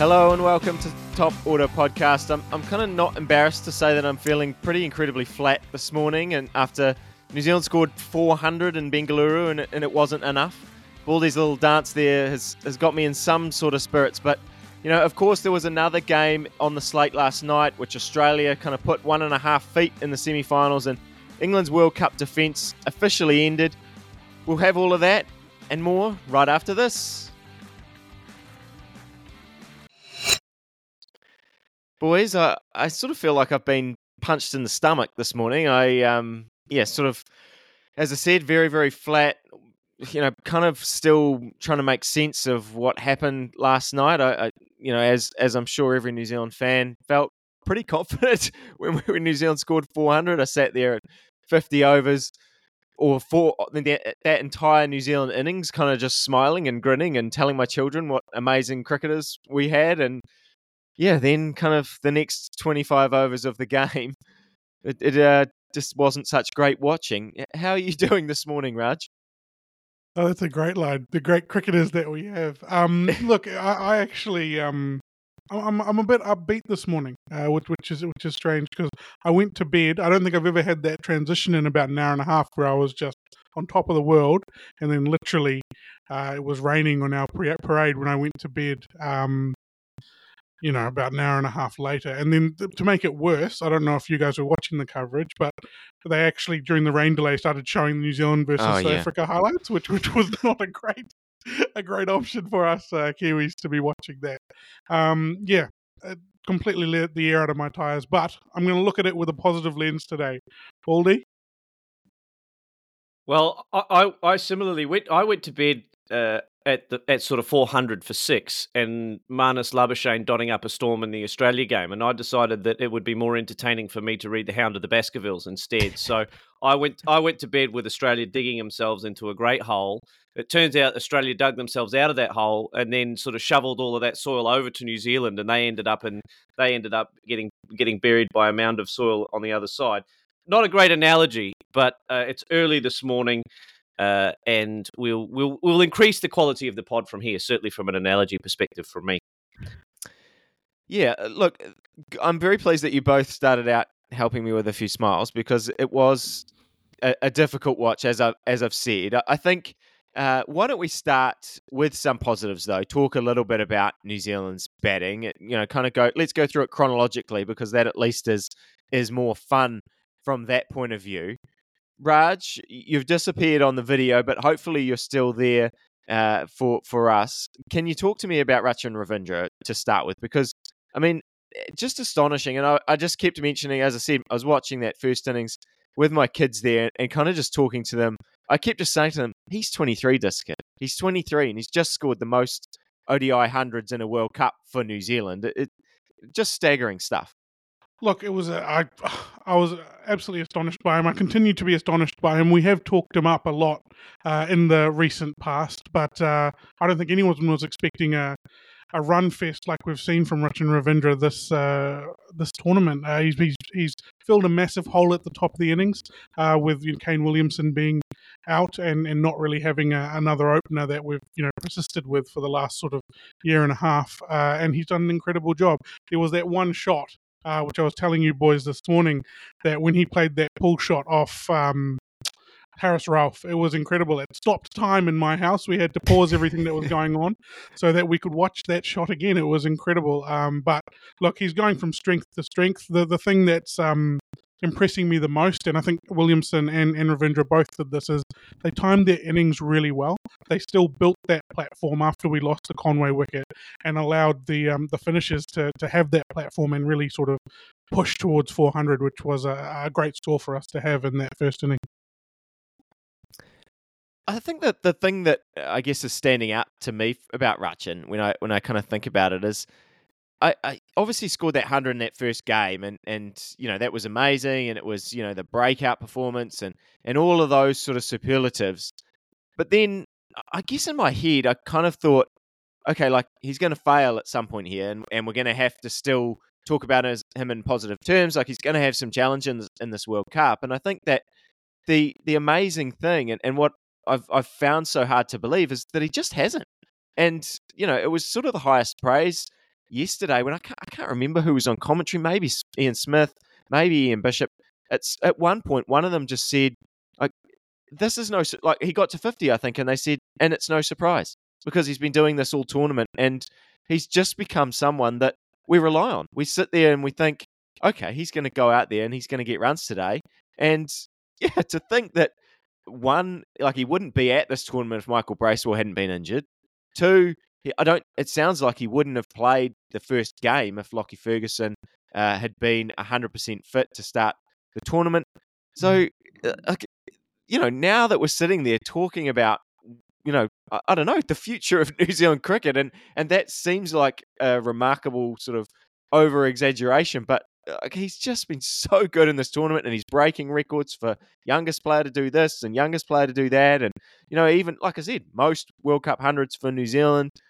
Hello and welcome to Top Order Podcast. I'm, I'm kind of not embarrassed to say that I'm feeling pretty incredibly flat this morning, and after New Zealand scored 400 in Bengaluru and and it wasn't enough. Baldy's little dance there has, has got me in some sort of spirits, but you know, of course, there was another game on the slate last night, which Australia kind of put one and a half feet in the semi finals, and England's World Cup defence officially ended. We'll have all of that and more right after this. Boys, I, I sort of feel like I've been punched in the stomach this morning. I, um, yeah, sort of, as I said, very, very flat. You know, kind of still trying to make sense of what happened last night. I, I you know, as as I'm sure every New Zealand fan felt pretty confident when, when New Zealand scored 400. I sat there at 50 overs or that, that entire New Zealand innings, kind of just smiling and grinning and telling my children what amazing cricketers we had, and yeah, then kind of the next 25 overs of the game, it, it uh, just wasn't such great watching. How are you doing this morning, Raj? Oh, that's a great line. The great cricketers that we have. Um, look, I, I actually, um, I'm, I'm a bit upbeat this morning, uh, which, which is which is strange because I went to bed. I don't think I've ever had that transition in about an hour and a half where I was just on top of the world, and then literally uh, it was raining on our parade when I went to bed. Um, you know, about an hour and a half later. And then to make it worse, I don't know if you guys were watching the coverage, but they actually during the rain delay started showing the New Zealand versus oh, South Africa highlights, which which was not a great a great option for us uh, Kiwis to be watching that. Um, yeah, completely let the air out of my tires, but I'm going to look at it with a positive lens today. Baldy. Well, I, I, I similarly went. I went to bed uh, at the at sort of 400 for six, and Marnus Labuschagne dotting up a storm in the Australia game, and I decided that it would be more entertaining for me to read the Hound of the Baskervilles instead. so I went I went to bed with Australia digging themselves into a great hole. It turns out Australia dug themselves out of that hole and then sort of shoveled all of that soil over to New Zealand, and they ended up and they ended up getting getting buried by a mound of soil on the other side. Not a great analogy, but uh, it's early this morning. Uh, and we'll we'll we'll increase the quality of the pod from here. Certainly from an analogy perspective, from me. Yeah, uh, look, I'm very pleased that you both started out helping me with a few smiles because it was a, a difficult watch, as I as I've said. I think. Uh, why don't we start with some positives though? Talk a little bit about New Zealand's batting. You know, kind of go. Let's go through it chronologically because that at least is is more fun from that point of view. Raj, you've disappeared on the video, but hopefully you're still there uh, for for us. Can you talk to me about Rachin Ravindra to start with? Because I mean, eh, just astonishing. And I, I just kept mentioning, as I said, I was watching that first innings with my kids there and kind of just talking to them. I kept just saying to them, "He's 23, this kid. He's 23, and he's just scored the most ODI hundreds in a World Cup for New Zealand. It, it just staggering stuff." Look, it was a, I, I was absolutely astonished by him. I continue to be astonished by him. We have talked him up a lot uh, in the recent past, but uh, I don't think anyone was expecting a a run fest like we've seen from Rachin Ravindra this uh, this tournament. Uh, he's, he's, he's filled a massive hole at the top of the innings uh, with you know, Kane Williamson being out and, and not really having a, another opener that we've you know persisted with for the last sort of year and a half. Uh, and he's done an incredible job. There was that one shot uh, which I was telling you boys this morning, that when he played that pull shot off um, Haris Rauf, it was incredible. It stopped time in my house. We had to pause everything that was going on so that we could watch that shot again. It was incredible. Um, but look, he's going from strength to strength. The the thing that's um, impressing me the most, and I think Williamson and, and Ravindra both did this, is they timed their innings really well. They still built that platform after we lost the Conway wicket and allowed the um, the finishers to, to have that platform and really sort of push towards 400, which was a, a great score for us to have in that first inning. I think that the thing that I guess is standing out to me about Rachin when I when I kind of think about it is I, I, obviously scored that hundred in that first game, and and you know that was amazing, and it was you know the breakout performance and and all of those sort of superlatives. But then I guess in my head I kind of thought, okay, like he's going to fail at some point here, and, and we're going to have to still talk about his, him in positive terms. Like he's going to have some challenge in this, in this World Cup, and I think that the the amazing thing and, and what I've I've found so hard to believe is that he just hasn't. And you know, it was sort of the highest praise yesterday when I can't, I can't remember who was on commentary. Maybe Ian Smith, maybe Ian Bishop. It's at one point one of them just said, "Like this is no like he got to fifty, I think, and they said, and it's no surprise because he's been doing this all tournament and he's just become someone that we rely on. We sit there and we think, okay, he's going to go out there and he's going to get runs today, and yeah, to think that one, like he wouldn't be at this tournament if Michael Bracewell hadn't been injured. Two, I don't. It sounds like he wouldn't have played the first game if Lockie Ferguson uh, had been hundred percent fit to start the tournament. So, mm. uh, you know, now that we're sitting there talking about, you know, I, I don't know, the future of New Zealand cricket, and and that seems like a remarkable sort of over exaggeration, but like he's just been so good in this tournament and he's breaking records for youngest player to do this and youngest player to do that and you know even like i said most world cup hundreds for new zealand uh,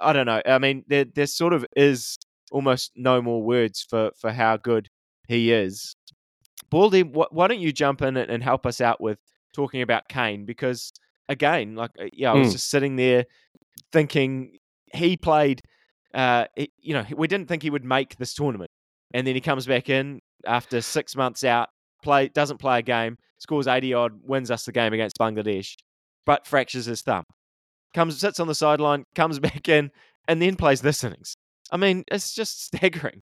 i don't know i mean there, there sort of is almost no more words for for how good he is baldy wh- why don't you jump in and help us out with talking about kane because again like uh, yeah i was mm. just sitting there thinking he played uh, you know, we didn't think he would make this tournament and then he comes back in after six months out, play doesn't play a game, scores eighty odd, wins us the game against Bangladesh, but fractures his thumb. Comes sits on the sideline, comes back in, and then plays this innings. I mean, it's just staggering.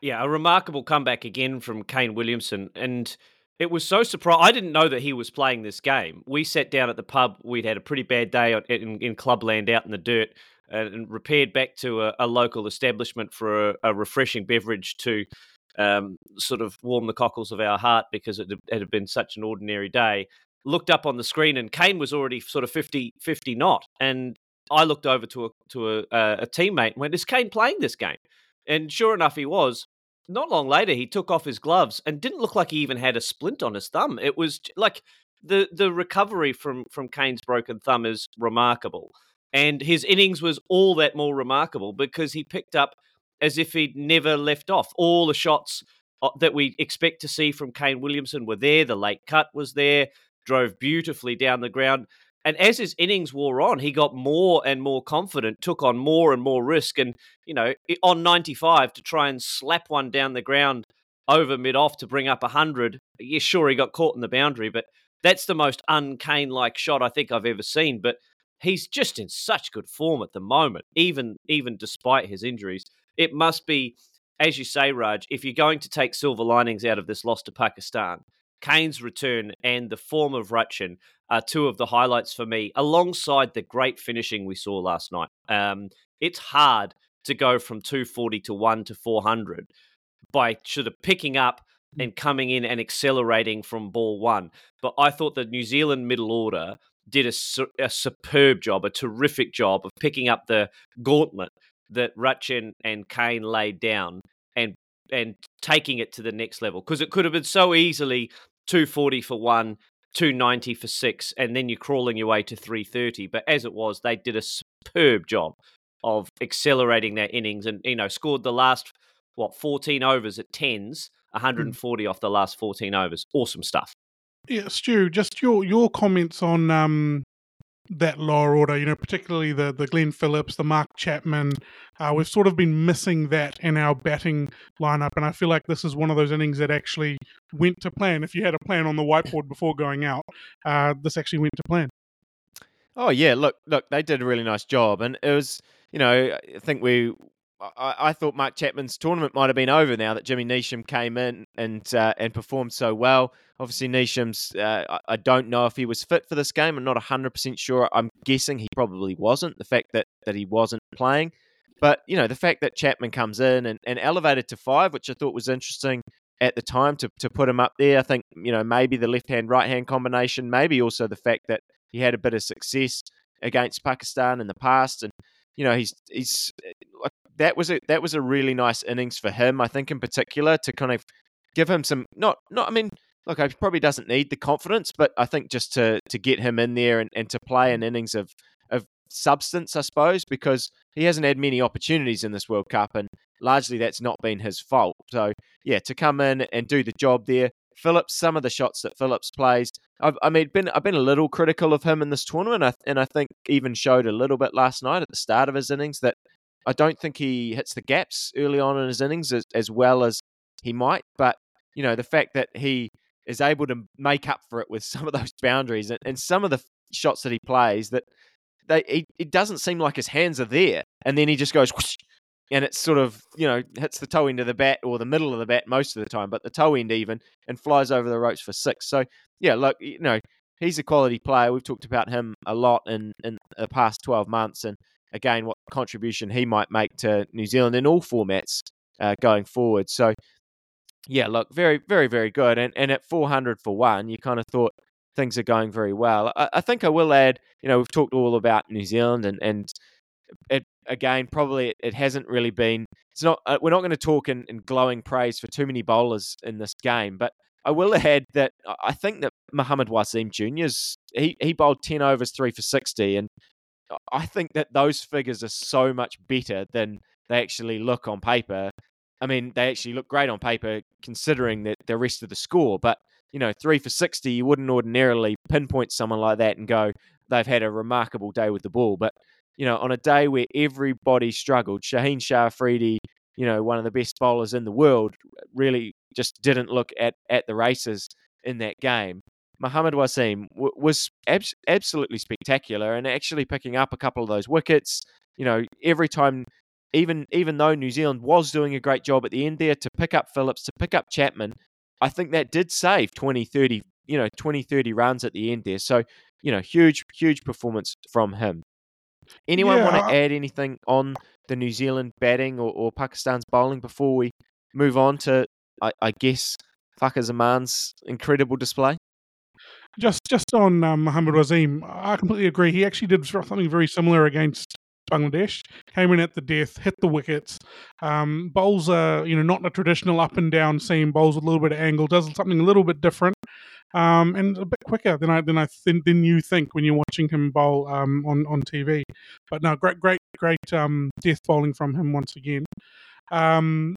Yeah, a remarkable comeback again from Kane Williamson, and it was so surprising. I didn't know that he was playing this game. We sat down at the pub. We'd had a pretty bad day in, in clubland out in the dirt and repaired back to a, a local establishment for a, a refreshing beverage to um, sort of warm the cockles of our heart because it, had been such an ordinary day. Looked up on the screen and Kane was already sort of 50, 50 knot. And I looked over to a to a, a teammate and went, "Is Kane playing this game?" And sure enough, he was. Not long later, he took off his gloves and didn't look like he even had a splint on his thumb. It was like the the recovery from from Kane's broken thumb is remarkable. And his innings was all that more remarkable because he picked up as if he'd never left off. All the shots uh, that we expect to see from Kane Williamson were there. The late cut was there, drove beautifully down the ground. And as his innings wore on, he got more and more confident, took on more and more risk. And, you know, on 95 to try and slap one down the ground over mid off to bring up 100. Yeah, sure, he got caught in the boundary, but that's the most uncane like shot I think I've ever seen. But he's just in such good form at the moment, even even despite his injuries. It must be, as you say, Raj, if you're going to take silver linings out of this loss to Pakistan, Kane's return and the form of Rachin are two of the highlights for me, alongside the great finishing we saw last night. Um, it's hard to go from 240 to 1 to 400 by sort of picking up and coming in and accelerating from ball one. But I thought the New Zealand middle order did a, a superb job, a terrific job of picking up the gauntlet that Rachin and Kane laid down and taking it to the next level because it could have been so easily 240 for one 290 for six and then you're crawling your way to 330 but as it was they did a superb job of accelerating their innings and you know scored the last what 14 overs at 10s 140 mm. off the last 14 overs. Awesome stuff. Yeah, Stu, just your your comments on um, that lower order, you know, particularly the the Glenn Phillips, the Mark Chapman. Uh, we've sort of been missing that in our batting lineup, and I feel like this is one of those innings that actually went to plan. If you had a plan on the whiteboard before going out, uh, this actually went to plan. Oh yeah, look, look, they did a really nice job, and it was, you know, I think we I, I, thought Mark Chapman's tournament might have been over now that Jimmy Neesham came in and uh, and performed so well. Obviously, Neesham's, uh, I, I, don't know if he was fit for this game. I'm not 100% sure. I'm guessing he probably wasn't, the fact that, that he wasn't playing. But, you know, the fact that Chapman comes in and, and elevated to five, which I thought was interesting at the time to, to put him up there. I think, you know, maybe the left hand, right hand combination, maybe also the fact that he had a bit of success against Pakistan in the past. And, you know, he's he's that was a that was a really nice innings for him. I think in particular to kind of give him some not not I mean look he probably doesn't need the confidence, but I think just to to get him in there and, and to play an innings of of substance, I suppose, because he hasn't had many opportunities in this World Cup, and largely that's not been his fault. So yeah, to come in and do the job there. Phillips, some of the shots that Phillips plays, I've, I mean, been I've been a little critical of him in this tournament, and I think even showed a little bit last night at the start of his innings that I don't think he hits the gaps early on in his innings as, as well as he might. But you know, the fact that he is able to make up for it with some of those boundaries and, and some of the shots that he plays that they he, it doesn't seem like his hands are there, and then he just goes. Whoosh, and it sort of you know hits the toe end of the bat or the middle of the bat most of the time, but the toe end even and flies over the ropes for six. So yeah, look, you know he's a quality player. We've talked about him a lot in in the past twelve months, and again, what contribution he might make to New Zealand in all formats uh, going forward. So yeah, look, very very very good. And and at four hundred for one, you kind of thought things are going very well. I, I think I will add, you know, we've talked all about New Zealand and and it again, probably it, hasn't really been. It's not. Uh, we're not going to talk in, in glowing praise for too many bowlers in this game, but I will add that I think that Mohammad Wasim Junior's he he bowled ten overs, three for sixty, and I think that those figures are so much better than they actually look on paper. I mean, they actually look great on paper considering that the rest of the score, but you know, three for 60, you wouldn't ordinarily pinpoint someone like that and go, they've had a remarkable day with the ball. But you know, on a day where everybody struggled, Shaheen Shah Afridi, you know, one of the best bowlers in the world, really just didn't look at, at the races in that game. Mohammad Wasim w- was ab- absolutely spectacular and actually picking up a couple of those wickets. You know, every time, even even though New Zealand was doing a great job at the end there to pick up Phillips, to pick up Chapman, I think that did save 20, 30, you know, 20, 30 runs at the end there. So, you know, huge, huge performance from him. Anyone yeah. want to uh add anything on the New Zealand batting or, or Pakistan's bowling before we move on to, I, I guess, Fakhar Zaman's incredible display? Just just on um, Mohammad Wasim, I completely agree. He actually did something very similar against Bangladesh. Came in at the death, hit the wickets. Um, bowls are, you know, not a traditional up and down seam. Bowls with a little bit of angle. Does something a little bit different um, and a bit quicker than I than I th- than you think when you're watching him bowl um, on on TV. But no, great, great, great um, death bowling from him once again. Um,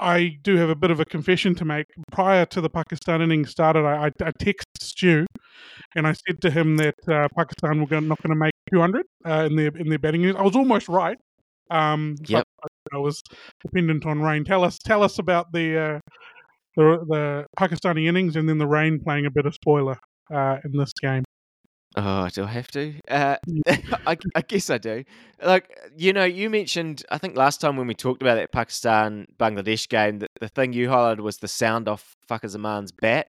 I do have a bit of a confession to make. Prior to the Pakistan innings started, I, I, texted Stu and I said to him that uh, Pakistan were not going to make 200 uh, in their in their batting I was almost right. Um, yep. I was dependent on rain. Tell us, tell us about the uh, the the Pakistani innings and then the rain playing a bit of spoiler uh, in this game. Oh, do I have to? Uh, mm. I, I, guess I do. Like, you know, you mentioned, I think last time when we talked about that Pakistan Bangladesh game, the, the thing you highlighted was the sound off Fakhar Zaman's bat.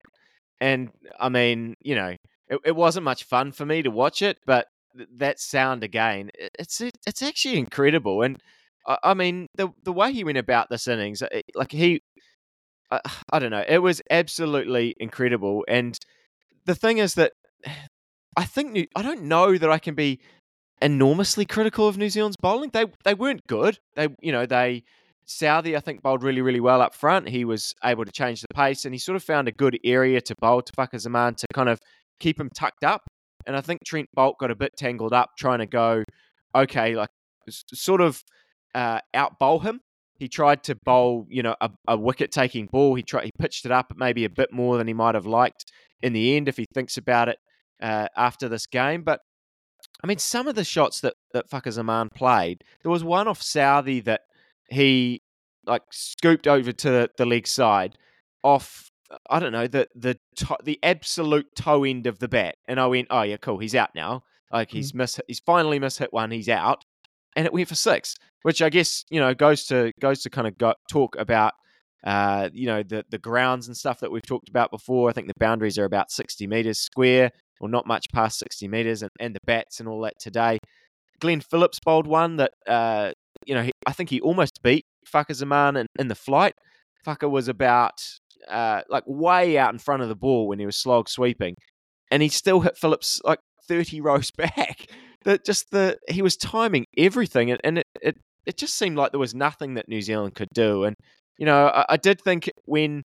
And I mean, you know, it, it wasn't much fun for me to watch it, but that sound again, it's it's actually incredible. And I, I mean, the the way he went about this innings, uh, like he uh, I, I don't know. It was absolutely incredible. And the thing is that I think New, I don't know that I can be enormously critical of New Zealand's bowling. They they weren't good. They you know they Southee I think bowled really really well up front. He was able to change the pace and he sort of found a good area to bowl to Fakhar Zaman to kind of keep him tucked up. And I think Trent Boult got a bit tangled up trying to go okay like sort of uh, out bowl him he tried to bowl, you know, a, a wicket taking ball. He tried, he pitched it up maybe a bit more than he might have liked in the end if he thinks about it uh, after this game. But I mean, some of the shots that that Fakhar Zaman played, there was one off Southee that he like scooped over to the leg side off. I don't know the the to, the absolute toe end of the bat, and I went, oh yeah, cool, he's out now. Like he's mm. miss, he's finally mishit one, he's out, and it went for six which I guess you know goes to goes to kind of go, talk about uh, you know the the grounds and stuff that we've talked about before. I think the boundaries are about sixty meters square, or not much past sixty meters, and, and the bats and all that today. Glenn Phillips bowled one that uh, you know he, I think he almost beat Fakhar Zaman in, in the flight. Fakhar was about uh, like way out in front of the ball when he was slog sweeping, and he still hit Phillips like thirty rows back. That just the he was timing everything, and, and it, it it just seemed like there was nothing that New Zealand could do. And you know, I, I did think when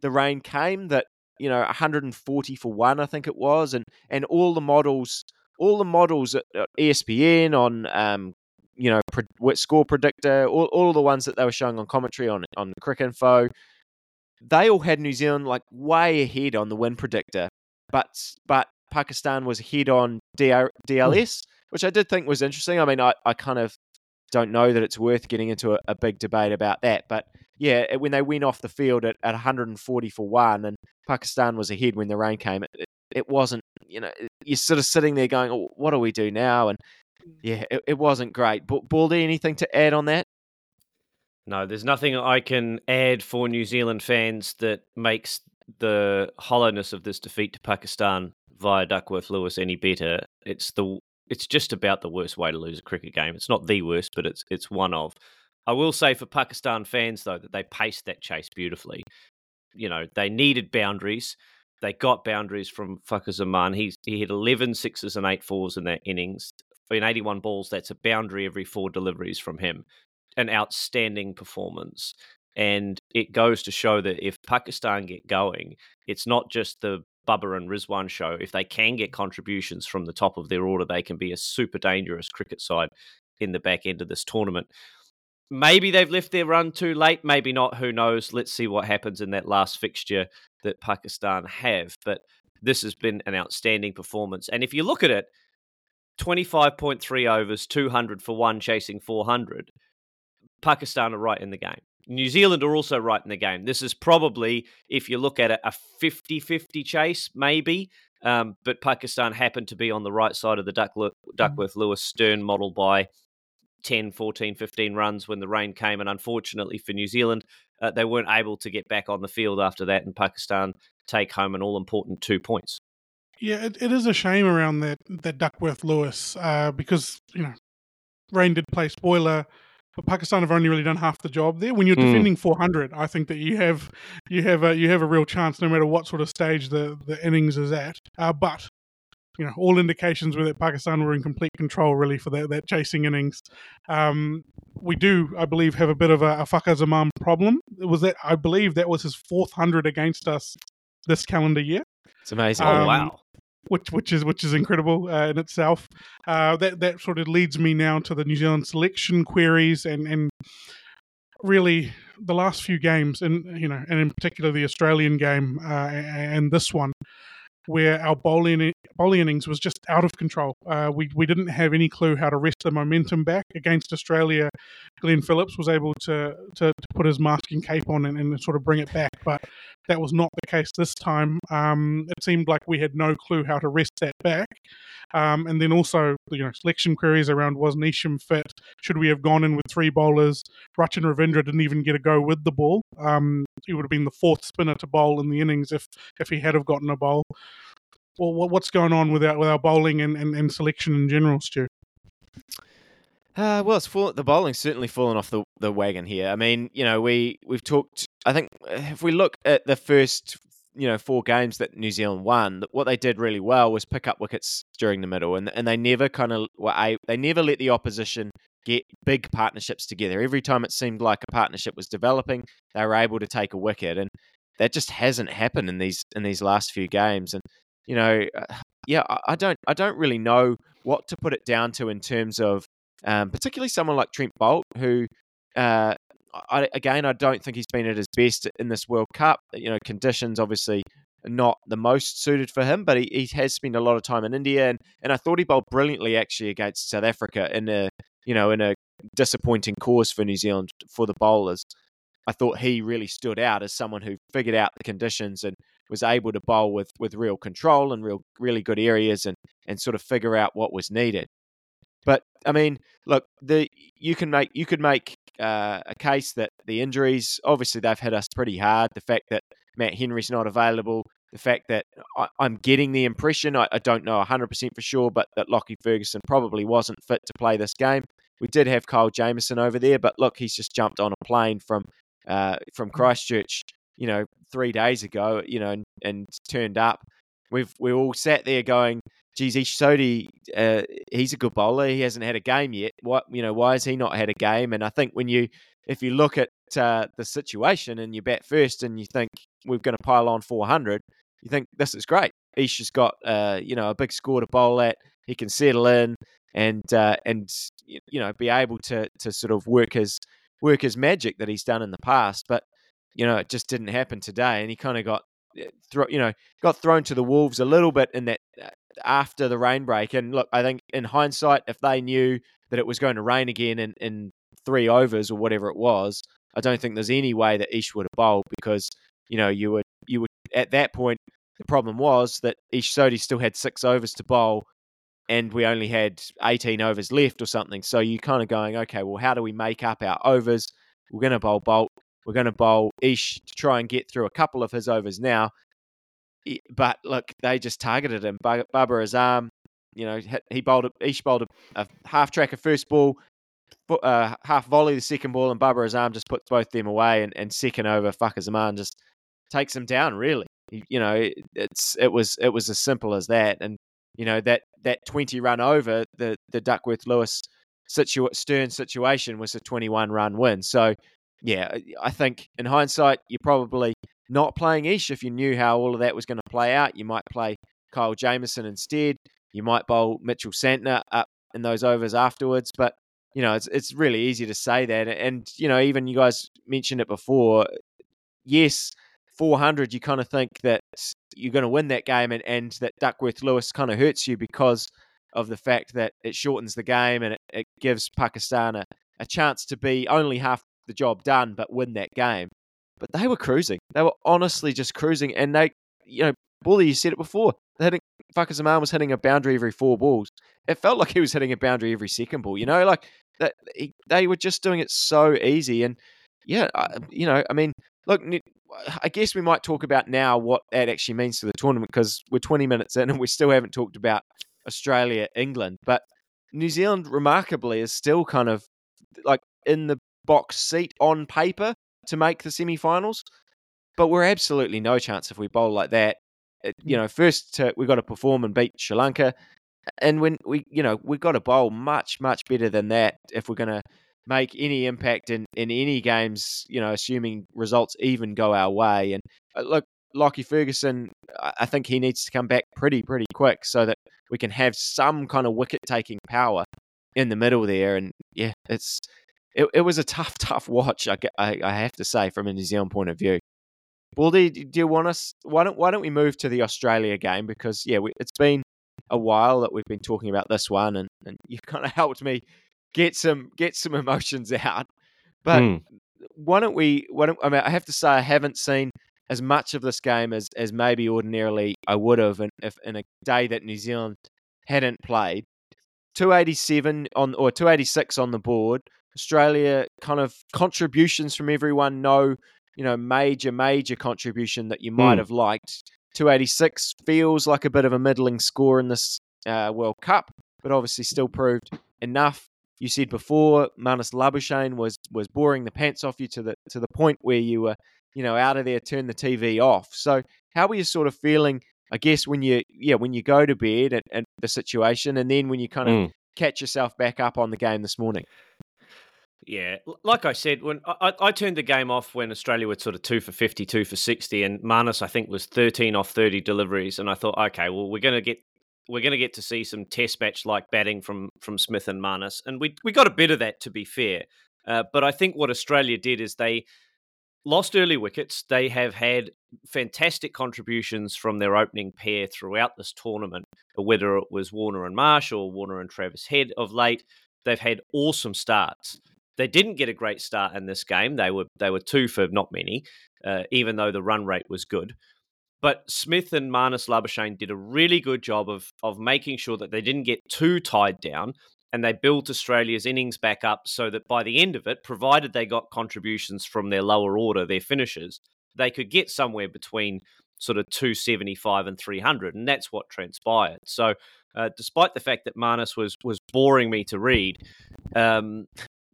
the rain came that you know 140 for one, I think it was, and and all the models, all the models at, ESPN on um, you know pre- score predictor, all all the ones that they were showing on commentary on on Cricinfo, they all had New Zealand like way ahead on the win predictor, but but Pakistan was ahead on DR, DLS, which I did think was interesting. I mean, I, I kind of don't know that it's worth getting into a, a big debate about that. But yeah, when they went off the field at, at 140 for one, and Pakistan was ahead when the rain came, it, it wasn't. You know, you're sort of sitting there going, oh, "What do we do now?" And mm. yeah, it, it wasn't great. But Baldy, anything to add on that? No, there's nothing I can add for New Zealand fans that makes the hollowness of this defeat to Pakistan via Duckworth Lewis any better. It's the it's just about the worst way to lose a cricket game. It's not the worst, but it's it's one of. I will say for Pakistan fans though that they paced that chase beautifully. You know, they needed boundaries. They got boundaries from Fakhar Zaman. He he hit 11 sixes and eight fours in that innings. In 81 balls, that's a boundary every four deliveries from him. An outstanding performance. And it goes to show that if Pakistan get going, it's not just the Babar and Rizwan show. If they can get contributions from the top of their order, they can be a super dangerous cricket side in the back end of this tournament. Maybe they've left their run too late, maybe not. Who knows? Let's see what happens in that last fixture that Pakistan have. But this has been an outstanding performance. And if you look at it, 25.3 overs, 200 for one, chasing 400. Pakistan are right in the game. New Zealand are also right in the game. This is probably, if you look at it, a 50 50 chase, maybe. Um, but Pakistan happened to be on the right side of the. Duckworth Lewis Stern model by 10, 14, 15 runs when the rain came. And unfortunately for New Zealand, uh, they weren't able to get back on the field after that, and Pakistan take home an all important two points. Yeah, it, it is a shame around that, that Duckworth Lewis uh, because, you know, rain did play spoiler but Pakistan have only really done half the job there. When you're mm. defending 400, I think that you have you have a you have a real chance, no matter what sort of stage the the innings is at. Uh, but you know, all indications were that Pakistan were in complete control, really, for that, that chasing innings. Um, we do, I believe, have a bit of a, a Fakhar Zaman problem. It was that I believe that was his fourth hundred against us this calendar year. It's amazing. Um, oh wow! which which is which is incredible uh, in itself. Uh, that that sort of leads me now to the New Zealand selection queries and and really the last few games, and you know, and in particular the Australian game uh, and this one, where our bowling bowling innings was just out of control. Uh, we we didn't have any clue how to wrest the momentum back against Australia. Glenn Phillips was able to to, to put his masking cape on and, and, sort of bring it back, but that was not the case this time. Um, it seemed like we had no clue how to wrest that back. Um, and then also, you know, selection queries around was Neesham fit? Should we have gone in with three bowlers? Rachin Ravindra didn't even get a go with the ball. Um, he would have been the fourth spinner to bowl in the innings if if he had have gotten a bowl well, what's going on with our with our bowling and, and, and selection in general, Stu? Uh, well, it's full, the bowling's certainly fallen off the, the wagon here. I mean, you know, we we've talked. I think if we look at the first, you know, four games that New Zealand won, what they did really well was pick up wickets during the middle, and and they never kind of were they never let the opposition get big partnerships together. Every time it seemed like a partnership was developing, they were able to take a wicket, and that just hasn't happened in these in these last few games. And you know, uh, yeah, I, don't, I don't really know what to put it down to in terms of, um, particularly someone like Trent Boult, who, uh, I, again, I don't think he's been at his best in this World Cup. You know, conditions obviously not the most suited for him, but he, he has spent a lot of time in India, and, and I thought he bowled brilliantly actually against South Africa in a you know in a disappointing course for New Zealand for the bowlers. I thought he really stood out as someone who figured out the conditions and was able to bowl with with real control and real really good areas and and sort of figure out what was needed. But I mean, look, the you can make you could make uh, a case that the injuries obviously they've hit us pretty hard. The fact that Matt Henry's not available, the fact that I, am getting the impression I, I don't know 100% for sure, but that Lockie Ferguson probably wasn't fit to play this game. We did have Kyle Jamieson over there, but look, he's just jumped on a plane from uh, from mm. Christchurch you know, three days ago, you know, and, and turned up. We've we all sat there going, geez, Ish Sodhi, uh, he's a good bowler. He hasn't had a game yet. What you know, why has he not had a game? And I think when you, if you look at uh, the situation and you bat first and you think we're going to pile on 400, you think this is great. Ish has got, uh, you know, a big score to bowl at. He can settle in and uh, and you know be able to to sort of work his work his magic that he's done in the past. But you know, it just didn't happen today. And he kind of got, eh, thro- you know, got thrown to the wolves a little bit in that uh, after the rain break. And look, I think in hindsight, if they knew that it was going to rain again in, in three overs or whatever it was, I don't think there's any way that Ish would have bowled because you know you would you would at that point the problem was that Ish Sodhi still had six overs to bowl and we only had 18 overs left or something. So you kind of going, okay, well, how do we make up our overs? We're going to bowl Boult. We're going to bowl Ish to try and get through a couple of his overs now. But look, they just targeted him. Babar Azam, you know, he bowled, Ish bowled a, half tracker first ball, uh, half volley the second ball, and Babar Azam just puts both them away. And, and second over, Fakhar Zaman just takes him down. Really, you know, it's it was it was as simple as that. And you know that that 20 run over the the Duckworth Lewis Stern situation was a 21 run win. So yeah, uh, I think in hindsight you're probably not playing Ish if you knew how all of that was going to play out. You might play Kyle Jamieson instead. You might bowl Mitchell Santner up in those overs afterwards, but you know it's it's really easy to say that. And you know even you guys mentioned it before. Yes, 400, you kind of think that you're going to win that game and, and that Duckworth Lewis kind of hurts you because of the fact that it shortens the game and it, it gives Pakistan a, a chance to be only half the job done but win that game. But they were cruising. They were honestly just cruising. And they, you know, Bully, you said it before. They hitting, Fakhar Zaman was hitting a boundary every four balls. It felt like he was hitting a boundary every second ball. You know, like that. They were just doing it so easy. And yeah, I, you know, I mean, look, I guess we might talk about now what that actually means to the tournament because we're 20 minutes in and we still haven't talked about Australia, England. But New Zealand, remarkably, is still kind of like in the box seat on paper to make the semi finals. But we're absolutely no chance if we bowl like that. You know, first we've got to perform and beat Sri Lanka. And when we, you know, we've got to bowl much, much better than that if we're going to make any impact in, in any games, you know, assuming results even go our way. And uh, look, Lockie Ferguson, I think he needs to come back pretty, pretty quick so that we can have some kind of wicket taking power in the middle there. And yeah, it's it, it was a tough, tough watch, I, I, I have to say, from a New Zealand point of view. Baldy, do you want us? Why don't Why don't we move to the Australia game? Because yeah, we, it's been a while that we've been talking about this one, and, and you kind of helped me get some get some emotions out. But mm. why don't we? Why don't I mean? I have to say I haven't seen as much of this game as as maybe ordinarily I would have, and if in a day that New Zealand hadn't played. 287 on or 286 on the board. Australia kind of contributions from everyone. No, you know, major major contribution that you might mm. have liked. 286 feels like a bit of a middling score in this uh, World Cup, but obviously still proved enough you said before Marnus Labuschagne was was boring the pants off you to the to the point where you were you know out of there, turn the TV off. So how were you sort of feeling? I guess when you yeah when you go to bed and, and the situation, and then when you kind of mm. catch yourself back up on the game this morning. Yeah, like I said, when I, I, turned the game off when Australia were sort of two for 50, two for 60, and Marnus, I think, was 13 off 30 deliveries. And I thought, okay, well, we're going to get we're going to get to see some test match like batting from from Smith and Marnus, and we we got a bit of that to be fair. Uh, but I think what Australia did is they lost early wickets. They have had fantastic contributions from their opening pair throughout this tournament, whether it was Warner and Marsh or Warner and Travis Head of late. They've had awesome starts. They didn't get a great start in this game. They were they were two for not many, uh, even though the run rate was good. But Smith and Marnus Labuschagne did a really good job of of making sure that they didn't get too tied down and they built Australia's innings back up so that by the end of it, provided they got contributions from their lower order, their finishers, they could get somewhere between sort of 275 and 300 and that's what transpired. So uh, despite the fact that Marnus was was boring me to read, um,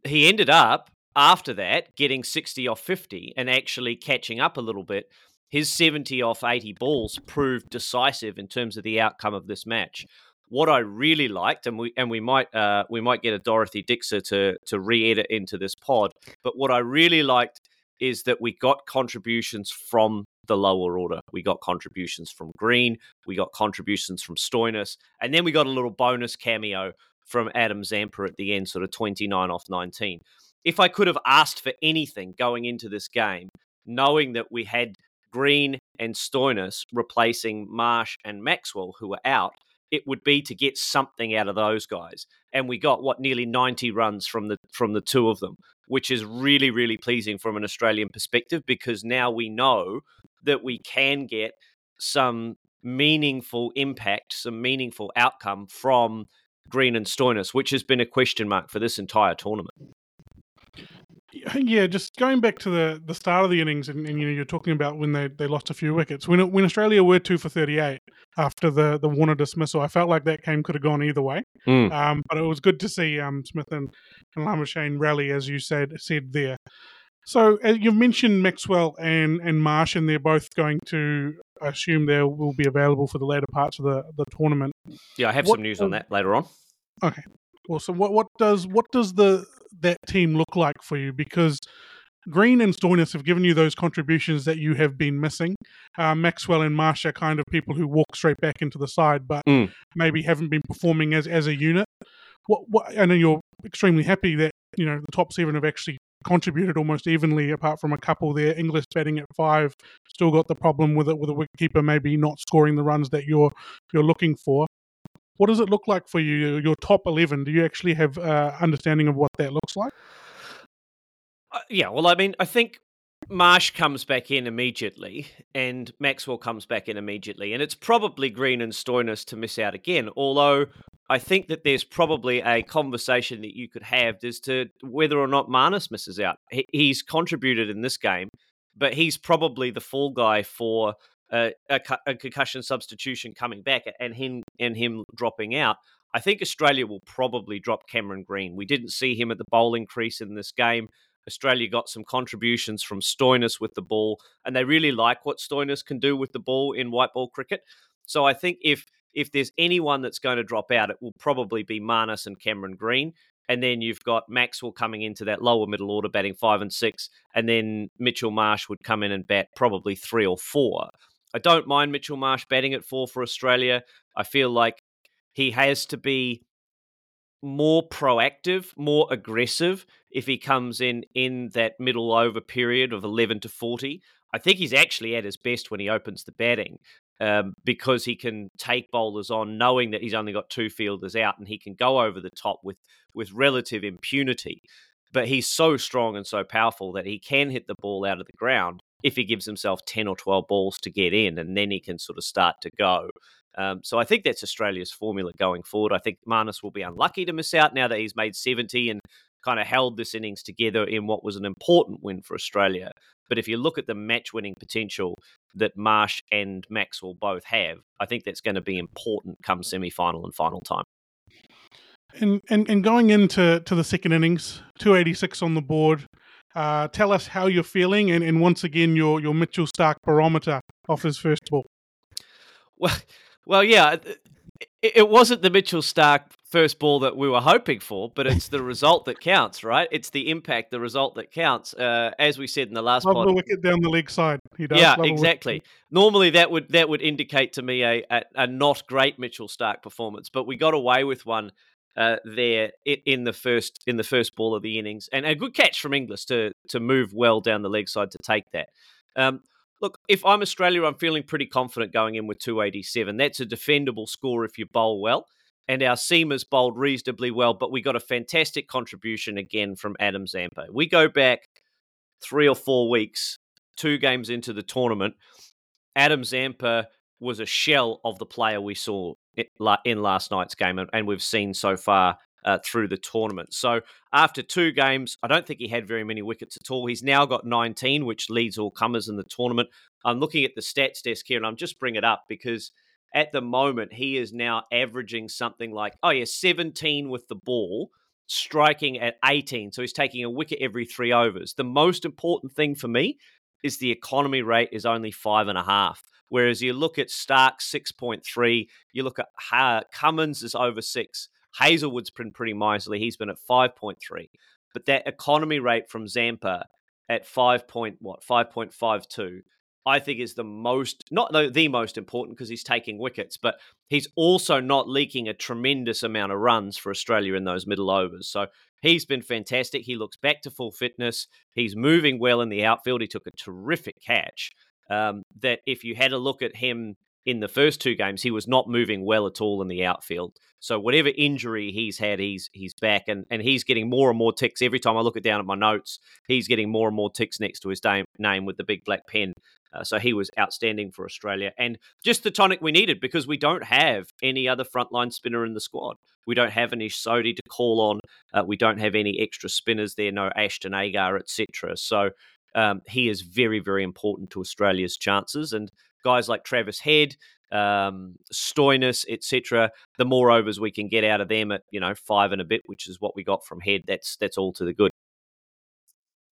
he ended up after that getting 60 off 50 and actually catching up a little bit his 70 off 80 balls proved decisive in terms of the outcome of this match. What I really liked, and we and we might uh, we might get a Dorothy Dixer to to re-edit into this pod, but what I really liked is that we got contributions from the lower order. We got contributions from Green, we got contributions from Stoinis, and then we got a little bonus cameo from Adam Zampa at the end, sort of 29 off 19. If I could have asked for anything going into this game, knowing that we had Green and Stoinis replacing Marsh and Maxwell, who were out, it would be to get something out of those guys. And we got what nearly 90 runs from the from the two of them, which is really really pleasing from an Australian perspective because now we know that we can get some meaningful impact, some meaningful outcome from Green and Stoinis, which has been a question mark for this entire tournament. Yeah, just going back to the, the start of the innings, and, and you know you're talking about when they, they lost a few wickets. When when Australia were two for 38 after the, the Warner dismissal, I felt like that game could have gone either way. Mm. Um, but it was good to see um, Smith and, and Labuschagne rally, as you said said there. So uh, you've mentioned Maxwell and and Marsh, and they're both going to I assume they will be available for the later parts of the, the tournament. Yeah, I have What- some news on that later on. Okay, awesome. What what does what does the that team look like for you? Because Green and Stoinis have given you those contributions that you have been missing. Uh, Maxwell and Marsh are kind of people who walk straight back into the side, but Mm. maybe haven't been performing as as a unit. What what? I know you're extremely happy that you know the top seven have actually contributed almost evenly, apart from a couple there. Inglis batting at five, still got the problem with it with a wicketkeeper maybe not scoring the runs that you're you're looking for. What does it look like for you? Your top eleven? Do you actually have uh, understanding of what that looks like? Uh, yeah, well, I mean, I think Marsh comes back in immediately, and Maxwell comes back in immediately, and it's probably Green and Stoinis to miss out again. Although I think that there's probably a conversation that you could have as to whether or not Marnus misses out. He's contributed in this game, but he's probably the fall guy for uh, a, a concussion substitution coming back and him and him dropping out. I think Australia will probably drop Cameron Green. We didn't see him at the bowling crease in this game. Australia got some contributions from Stoinis with the ball, and they really like what Stoinis can do with the ball in white ball cricket. So I think if if there's anyone that's going to drop out, it will probably be Marnus and Cameron Green. And then you've got Maxwell coming into that lower middle order, batting five and six. And then Mitchell Marsh would come in and bat probably three or four. I don't mind Mitchell Marsh batting at four for Australia. I feel like he has to be more proactive, more aggressive if he comes in in that middle over period of 11 to 40. I think he's actually at his best when he opens the batting um, because he can take bowlers on knowing that he's only got two fielders out and he can go over the top with, with relative impunity. But he's so strong and so powerful that he can hit the ball out of the ground if he gives himself 10 or 12 balls to get in and then he can sort of start to go. Um, so I think that's Australia's formula going forward. I think Marnus will be unlucky to miss out now that he's made 70 and kind of held this innings together in what was an important win for Australia. But if you look at the match winning potential that Marsh and Maxwell both have, I think that's going to be important come semi final and final time. And, and and going into to the second innings, two eighty six on the board. Uh, tell us how you're feeling, and, and once again your your Mitchell Stark barometer off his first ball. Well, well, yeah, it, it wasn't the Mitchell Stark first ball that we were hoping for, but it's the result that counts, right? It's the impact, the result that counts. Uh, as we said in the last Love the wicket down the leg side. He does. yeah, love a wicket. exactly. Normally, that would that would indicate to me a, a a not great Mitchell Stark performance, but we got away with one uh, there in, in the first in the first ball of the innings, and a good catch from Inglis to to move well down the leg side to take that. Um, look, if I'm Australia, I'm feeling pretty confident going in with 287. That's a defendable score if you bowl well. And our seamers bowled reasonably well, but we got a fantastic contribution again from Adam Zampa. We go back three or four weeks, two games into the tournament. Adam Zampa was a shell of the player we saw in last night's game, and we've seen so far uh, through the tournament. So after two games, I don't think he had very many wickets at all. He's now got 19, which leads all comers in the tournament. I'm looking at the stats desk here, and I'm just bring it up because at the moment he is now averaging something like oh yeah, 17 with the ball, striking at 18. So he's taking a wicket every three overs. The most important thing for me is the economy rate is only five and a half. Whereas you look at Stark 6.3, you look at Cummins is over six. Hazlewood's been pretty miserly. He's been at 5.3. But that economy rate from Zampa at 5. Point, what 5.52 I think is the most not the, the most important because he's taking wickets, but he's also not leaking a tremendous amount of runs for Australia in those middle overs. So he's been fantastic. He looks back to full fitness. He's moving well in the outfield. He took a terrific catch. Um, that if you had a look at him in the first two games, he was not moving well at all in the outfield. So whatever injury he's had, he's he's back, and, and he's getting more and more ticks every time I look it down at my notes. He's getting more and more ticks next to his name with the big black pen. Uh, so he was outstanding for Australia, and just the tonic we needed because we don't have any other frontline spinner in the squad. We don't have an Ish Sodhi to call on. Uh, we don't have any extra spinners there. No Ashton Agar, etc. So um, he is very, very important to Australia's chances. And guys like Travis Head, um, Stoinis, etc. The more overs we can get out of them at you know five and a bit, which is what we got from Head, that's that's all to the good.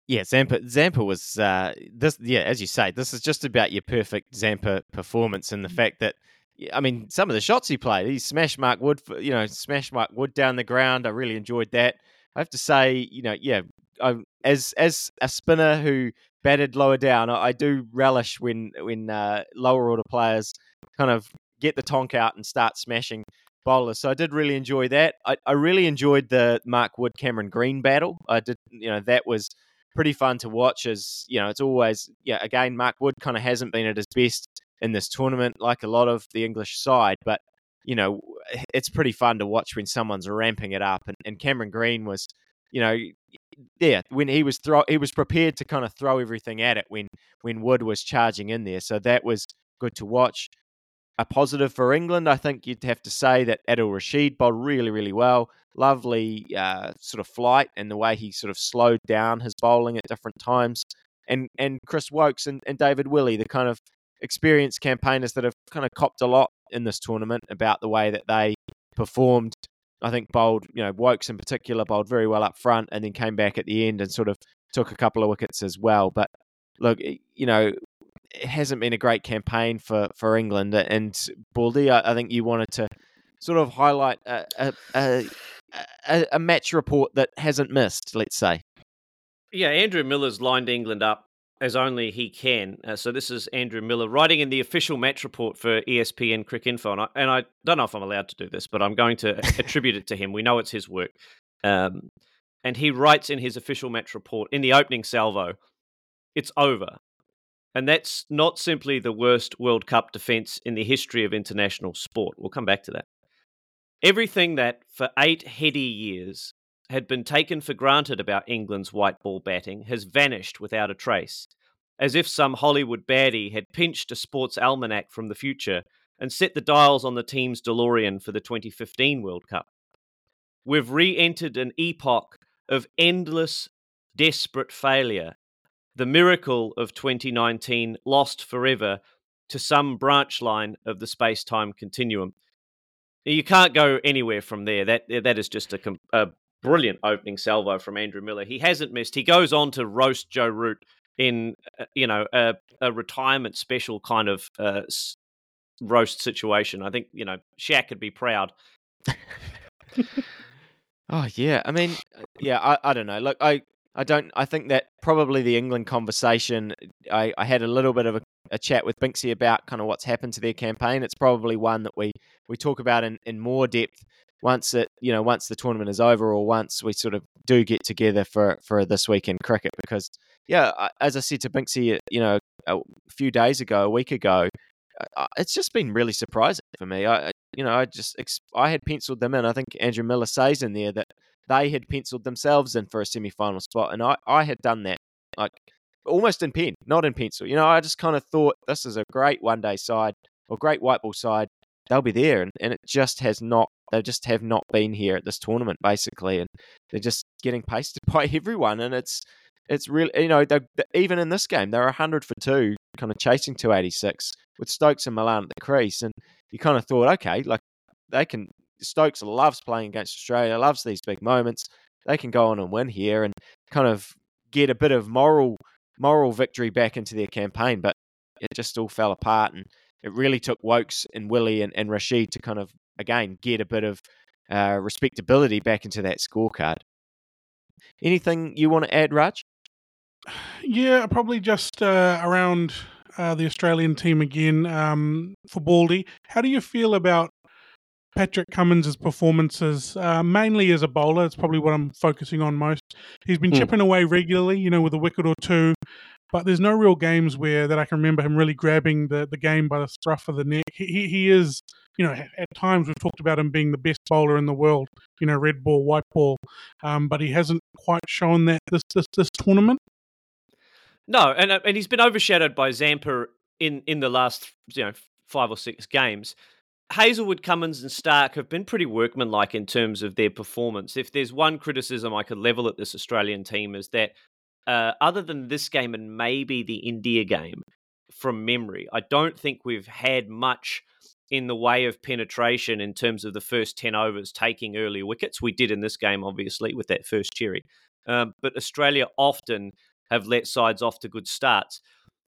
Yeah, Zampa Zampa was uh, this. Yeah, as you say, this is just about your perfect Zampa performance, and the mm. fact that I mean, some of the shots he played, he smashed Mark Wood, for, you know, smashed Mark Wood down the ground. I really enjoyed that. I have to say, you know, yeah, I, as as a spinner who batted lower down, I, do relish when when uh, lower order players kind of get the tonk out and start smashing bowlers. So I did really enjoy that. I, I really enjoyed the Mark Wood Cameron Green battle. I did, you know, that was pretty fun to watch. As you know, it's always yeah. Again, Mark Wood kind of hasn't been at his best in this tournament, like a lot of the English side, but you know, it's pretty fun to watch when someone's ramping it up. And, and Cameron Green was, you know, yeah, when he was throw, he was prepared to kind of throw everything at it when when Wood was charging in there. So that was good to watch. A positive for England, I think you'd have to say that Adil Rashid bowled really, really well. Lovely uh, sort of flight and the way he sort of slowed down his bowling at different times. And and Chris Woakes and, and David Willey, the kind of experienced campaigners that have kind of copped a lot in this tournament about the way that they performed I think bowled, you know, Woakes in particular bowled very well up front and then came back at the end and sort of took a couple of wickets as well. But look, you know, it hasn't been a great campaign for, for England. And Baldy, I, I think you wanted to sort of highlight a, a, a, a match report that hasn't missed, let's say. Yeah, Andrew Miller's lined England up as only he can. Uh, so this is Andrew Miller writing in the official match report for ESPN Cricinfo, and I, and I don't know if I'm allowed to do this, but I'm going to attribute it to him. We know it's his work, um, and he writes in his official match report in the opening salvo, "It's over." And that's not simply the worst World Cup defence in the history of international sport. We'll come back to that. Everything that, for eight heady years, had been taken for granted about England's white ball batting has vanished without a trace, as if some Hollywood baddie had pinched a sports almanac from the future and set the dials on the team's DeLorean for the 2015 World Cup. We've re entered an epoch of endless, desperate failure, the miracle of 2019 lost forever to some branch line of the space time continuum. You can't go anywhere from there. That that is just a, a brilliant opening salvo from Andrew Miller. He hasn't missed. He goes on to roast Joe Root in uh, you know a, a, retirement special kind of uh, roast situation. I think you know Shaq could be proud. oh yeah, I mean, uh, yeah, I, I don't know. Look, I I don't. I think that probably the England conversation. I, I had a little bit of a, a chat with Binksy about kind of what's happened to their campaign. It's probably one that we we talk about in, in more depth once it you know once the tournament is over or once we sort of do get together for for this weekend cricket because yeah as I said to Binksy you know a few days ago a week ago uh, uh, it's just been really surprising for me. I you know I just I had penciled them in. I think Andrew Miller says in there that they had penciled themselves in for a semi-final spot and I I had done that like almost in pen not in pencil. You know I just kind of thought this is a great one day side or great white ball side they'll be there and, and it just has not they just have not been here at this tournament basically, and they're just getting pasted by everyone. And it's it's really you know they even in this game they're hundred for two, kind of chasing two eighty six with Stokes and Malan at the crease, and you kind of thought, okay, like they can. Stokes loves playing against Australia, loves these big moments. They can go on and win here and kind of get a bit of moral moral victory back into their campaign, but it just all fell apart and it really took Woakes and Willey and, and Rashid to kind of again get a bit of uh, respectability back into that scorecard. Anything you want to add, Raj? Yeah, probably just uh, around uh, the Australian team again um, for Baldy. How do you feel about Patrick Cummins' performances, uh, mainly as a bowler? It's probably what I'm focusing on most. He's been mm. chipping away regularly, you know, with a wicket or two, but there's no real games where that I can remember him really grabbing the, the game by the scruff of the neck. he, he is, you know, at times we've talked about him being the best bowler in the world, you know, red ball, white ball, um, but he hasn't quite shown that this this, this tournament. No, and uh, and he's been overshadowed by Zampa in in the last you know five or six games. Hazlewood, Cummins, and Starc have been pretty workmanlike in terms of their performance. If there's one criticism I could level at this Australian team is that, uh, other than this game and maybe the India game, from memory, I don't think we've had much in the way of penetration in terms of the first 10 overs taking early wickets. We did in this game, obviously, with that first cherry. Um, but Australia often have let sides off to good starts.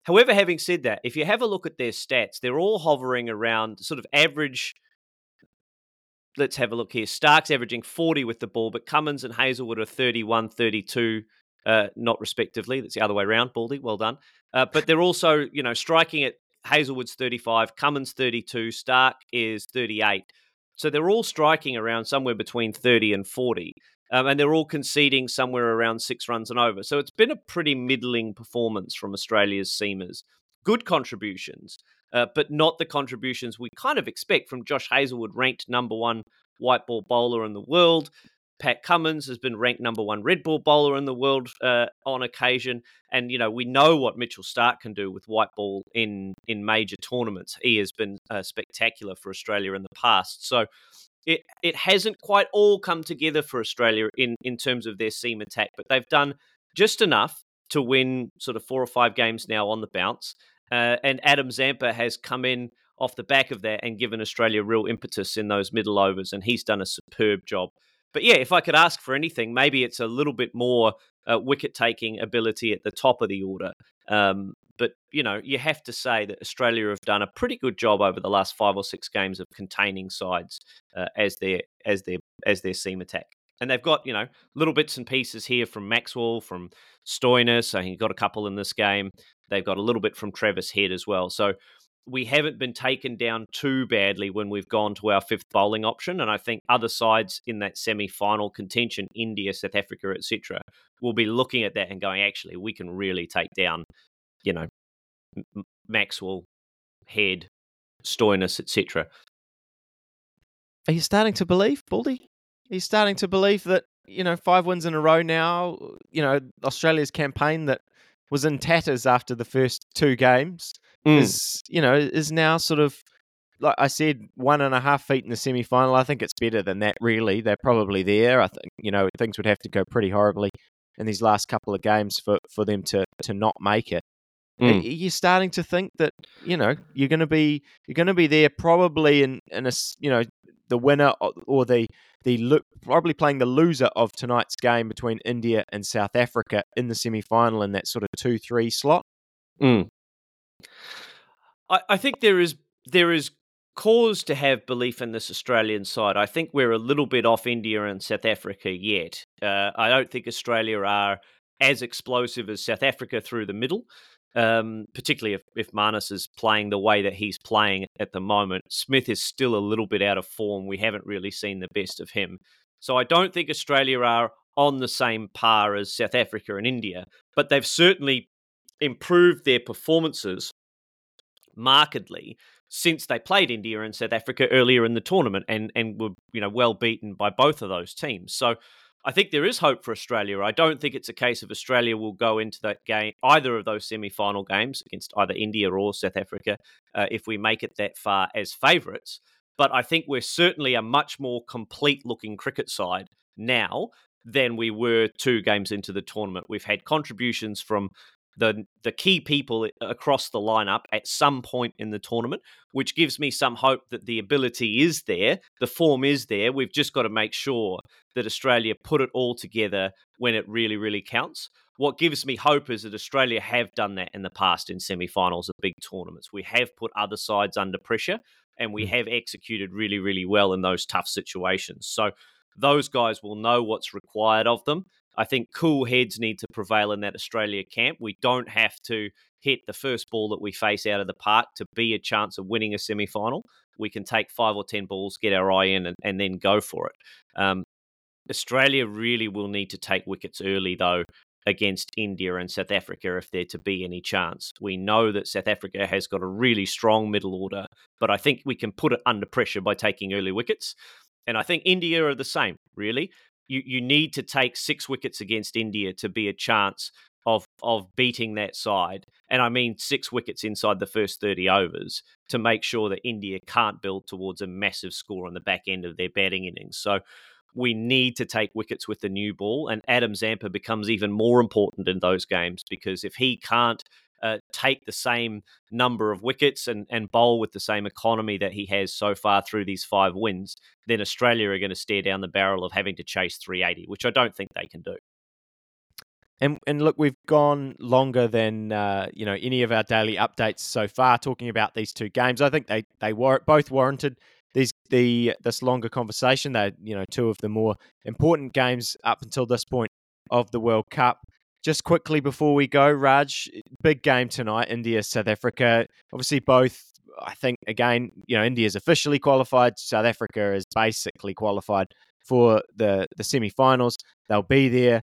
However, having said that, if you have a look at their stats, they're all hovering around sort of average. Let's have a look here. Starc's averaging 40 with the ball, but Cummins and Hazlewood are 31, 32, uh, not respectively. That's the other way around, Baldy. Well done. Uh, but they're also, you know, striking at Hazlewood's 35, Cummins 32, Starc is 38. So they're all striking around somewhere between 30 and 40. Um, and they're all conceding somewhere around six runs and over. So it's been a pretty middling performance from Australia's seamers. Good contributions, uh, but not the contributions we kind of expect from Josh Hazlewood, ranked number one white ball bowler in the world. Pat Cummins has been ranked number one red ball bowler in the world uh, on occasion, and you know we know what Mitchell Starc can do with white ball in in major tournaments. He has been uh, spectacular for Australia in the past. So it it hasn't quite all come together for Australia in in terms of their seam attack, but they've done just enough to win sort of four or five games now on the bounce. Uh, and Adam Zampa has come in off the back of that and given Australia real impetus in those middle overs, and he's done a superb job. But yeah, if I could ask for anything, maybe it's a little bit more uh, wicket taking ability at the top of the order. Um, but you know, you have to say that Australia have done a pretty good job over the last five or six games of containing sides uh, as their as their as their seam attack. And they've got you know little bits and pieces here from Maxwell, from Stoinis. I think he got a couple in this game. They've got a little bit from Travis Head as well. So we haven't been taken down too badly when we've gone to our fifth bowling option. And I think other sides in that semi final contention, India, South Africa, etc., will be looking at that and going, actually, we can really take down, you know, Maxwell, Head, Stoinis, etc. Are you starting to believe, Baldy? Are you starting to believe that, you know, five wins in a row now, you know, Australia's campaign that was in tatters after the first two games mm. is, you know, is now sort of like I said, one and a half feet in the semi final. I think it's better than that, really. They're probably there. I think, you know, things would have to go pretty horribly in these last couple of games for, for them to, to not make it. Mm. You're starting to think that you know you're going to be you're going to be there probably in in a you know the winner or the the lo- probably playing the loser of tonight's game between India and South Africa in the semi final in that sort of two three slot. Mm. I, I think there is there is cause to have belief in this Australian side. I think we're a little bit off India and South Africa yet. Uh, I don't think Australia are as explosive as South Africa through the middle um, particularly if, if is playing the way that he's playing at the moment. Smith is still a little bit out of form. We haven't really seen the best of him. So I don't think Australia are on the same par as South Africa and India, but they've certainly improved their performances markedly since they played India and South Africa earlier in the tournament and and were you know well beaten by both of those teams. So I think there is hope for Australia. I don't think it's a case of Australia will go into that game, either of those semi final games against either India or South Africa, uh, if we make it that far as favourites. But I think we're certainly a much more complete looking cricket side now than we were two games into the tournament. We've had contributions from the the key people across the lineup at some point in the tournament, which gives me some hope that the ability is there, the form is there. We've just got to make sure that Australia put it all together when it really, really counts. What gives me hope is that Australia have done that in the past in semi-finals of big tournaments. We have put other sides under pressure and we mm. have executed really, really well in those tough situations. So those guys will know what's required of them. I think cool heads need to prevail in that Australia camp. We don't have to hit the first ball that we face out of the park to be a chance of winning a semi final. We can take five or 10 balls, get our eye in, and, and then go for it. Um, Australia really will need to take wickets early, though, against India and South Africa if there to be any chance. We know that South Africa has got a really strong middle order, but I think we can put it under pressure by taking early wickets. And I think India are the same, really. You, you need to take six wickets against India to be a chance of of beating that side, and I mean six wickets inside the first thirty overs to make sure that India can't build towards a massive score on the back end of their batting innings. So we need to take wickets with the new ball, and Adam Zampa becomes even more important in those games because if he can't uh, take the same number of wickets and, and bowl with the same economy that he has so far through these five wins, then Australia are going to stare down the barrel of having to chase 380, which I don't think they can do. And and look, we've gone longer than uh, you know any of our daily updates so far talking about these two games. I think they they were both warranted these the this longer conversation. They you know two of the more important games up until this point of the World Cup. Just quickly before we go, Raj, big game tonight, India South Africa. Obviously, both. I think again, you know, India is officially qualified. South Africa is basically qualified for the the semi-finals. They'll be there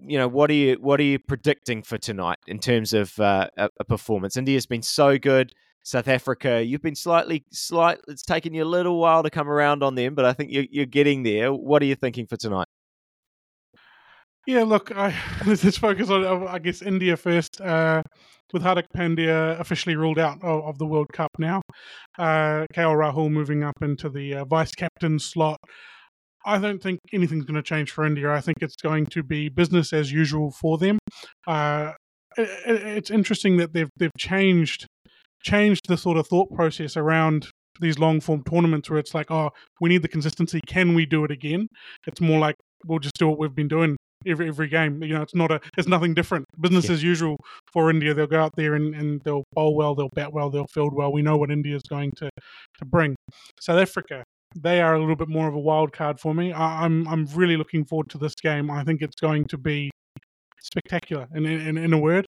you know, what are you what are you predicting for tonight in terms of uh, a, a, performance? India's been so good. South Africa, you've been slightly slight. It's taken you a little while to come around on them, but I think you're, you're getting there. What are you thinking for tonight? Yeah, look, I, let's focus on I guess India first. Uh, with Hardik Pandya officially ruled out of, of the World Cup now, uh, KL Rahul moving up into the uh, vice captain slot. I don't think anything's going to change for India. I think it's going to be business as usual for them. Uh, it, it's interesting that they've they've changed changed the sort of thought process around these long form tournaments where it's like, oh, we need the consistency. Can we do it again? It's more like we'll just do what we've been doing every every game. You know, it's not a it's nothing different. Business yeah. as usual for India. They'll go out there and, and they'll bowl well, they'll bat well, they'll field well. We know what India is going to to bring. South Africa, they are a little bit more of a wild card for me. I, am I'm, I'm really looking forward to this game. I think it's going to be spectacular. In in, in a word,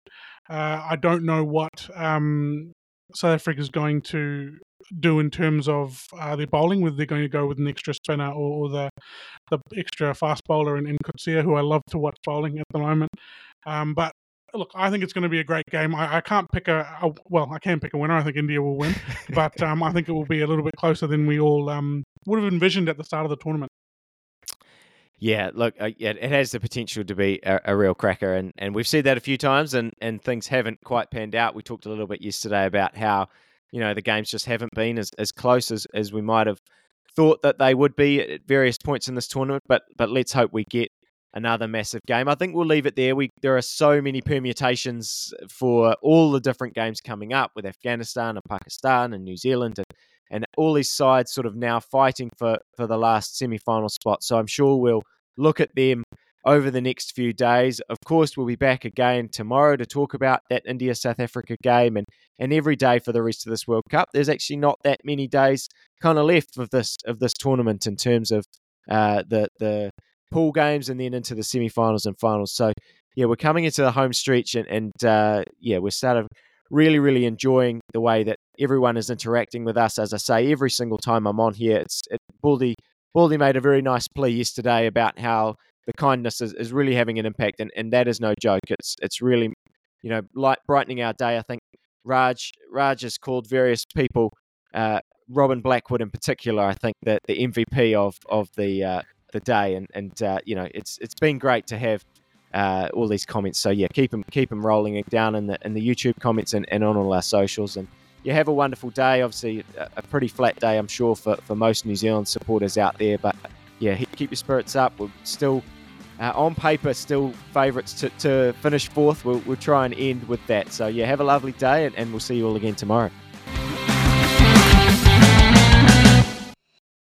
uh, I don't know what um, South Africa is going to do in terms of uh, their bowling, whether they're going to go with an extra spinner or, or the the extra fast bowler in, in Coetzee, who I love to watch bowling at the moment. Um, but look, I think it's going to be a great game. I, I can't pick a, a, well, I can pick a winner. I think India will win, but um, I think it will be a little bit closer than we all um, would have envisioned at the start of the tournament. Yeah, look, uh, it has the potential to be a, a, real cracker, and, and we've said that a few times, and, and things haven't quite panned out. We talked a little bit yesterday about how you know the games just haven't been as, as close as, as we might have thought that they would be at various points in this tournament. But but let's hope we get another massive game. I think we'll leave it there. We there are so many permutations for all the different games coming up with Afghanistan and Pakistan and New Zealand and, and all these sides sort of now fighting for, for the last semi final spot. So I'm sure we'll look at them over the next few days. Of course, we'll be back again tomorrow to talk about that India South Africa game and, and every day for the rest of this World Cup. There's actually not that many days kind of left of this of this tournament in terms of uh, the the pool games and then into the semi-finals and finals. So yeah, we're coming into the home stretch and, and uh, yeah, we're starting really, really enjoying the way that everyone is interacting with us. As I say, every single time I'm on here, it's it, Baldy. Baldy made a very nice plea yesterday about how the kindness is, is really having an impact, and, and that is no joke. It's it's really, you know, light brightening our day. I think Raj Raj has called various people, uh, Robin Blackwood in particular. I think that the MVP of of the uh, the day, and and uh, you know it's it's been great to have uh, all these comments. So yeah, keep them keep them rolling down in the in the YouTube comments and, and on all our socials. And you have a wonderful day. Obviously, a, a, pretty flat day, I'm sure, for for most New Zealand supporters out there. But yeah, keep your spirits up. We're still. Uh, on paper, still favourites to, to finish fourth. We'll, we'll try and end with that. So, yeah, have a lovely day, and, and we'll see you all again tomorrow.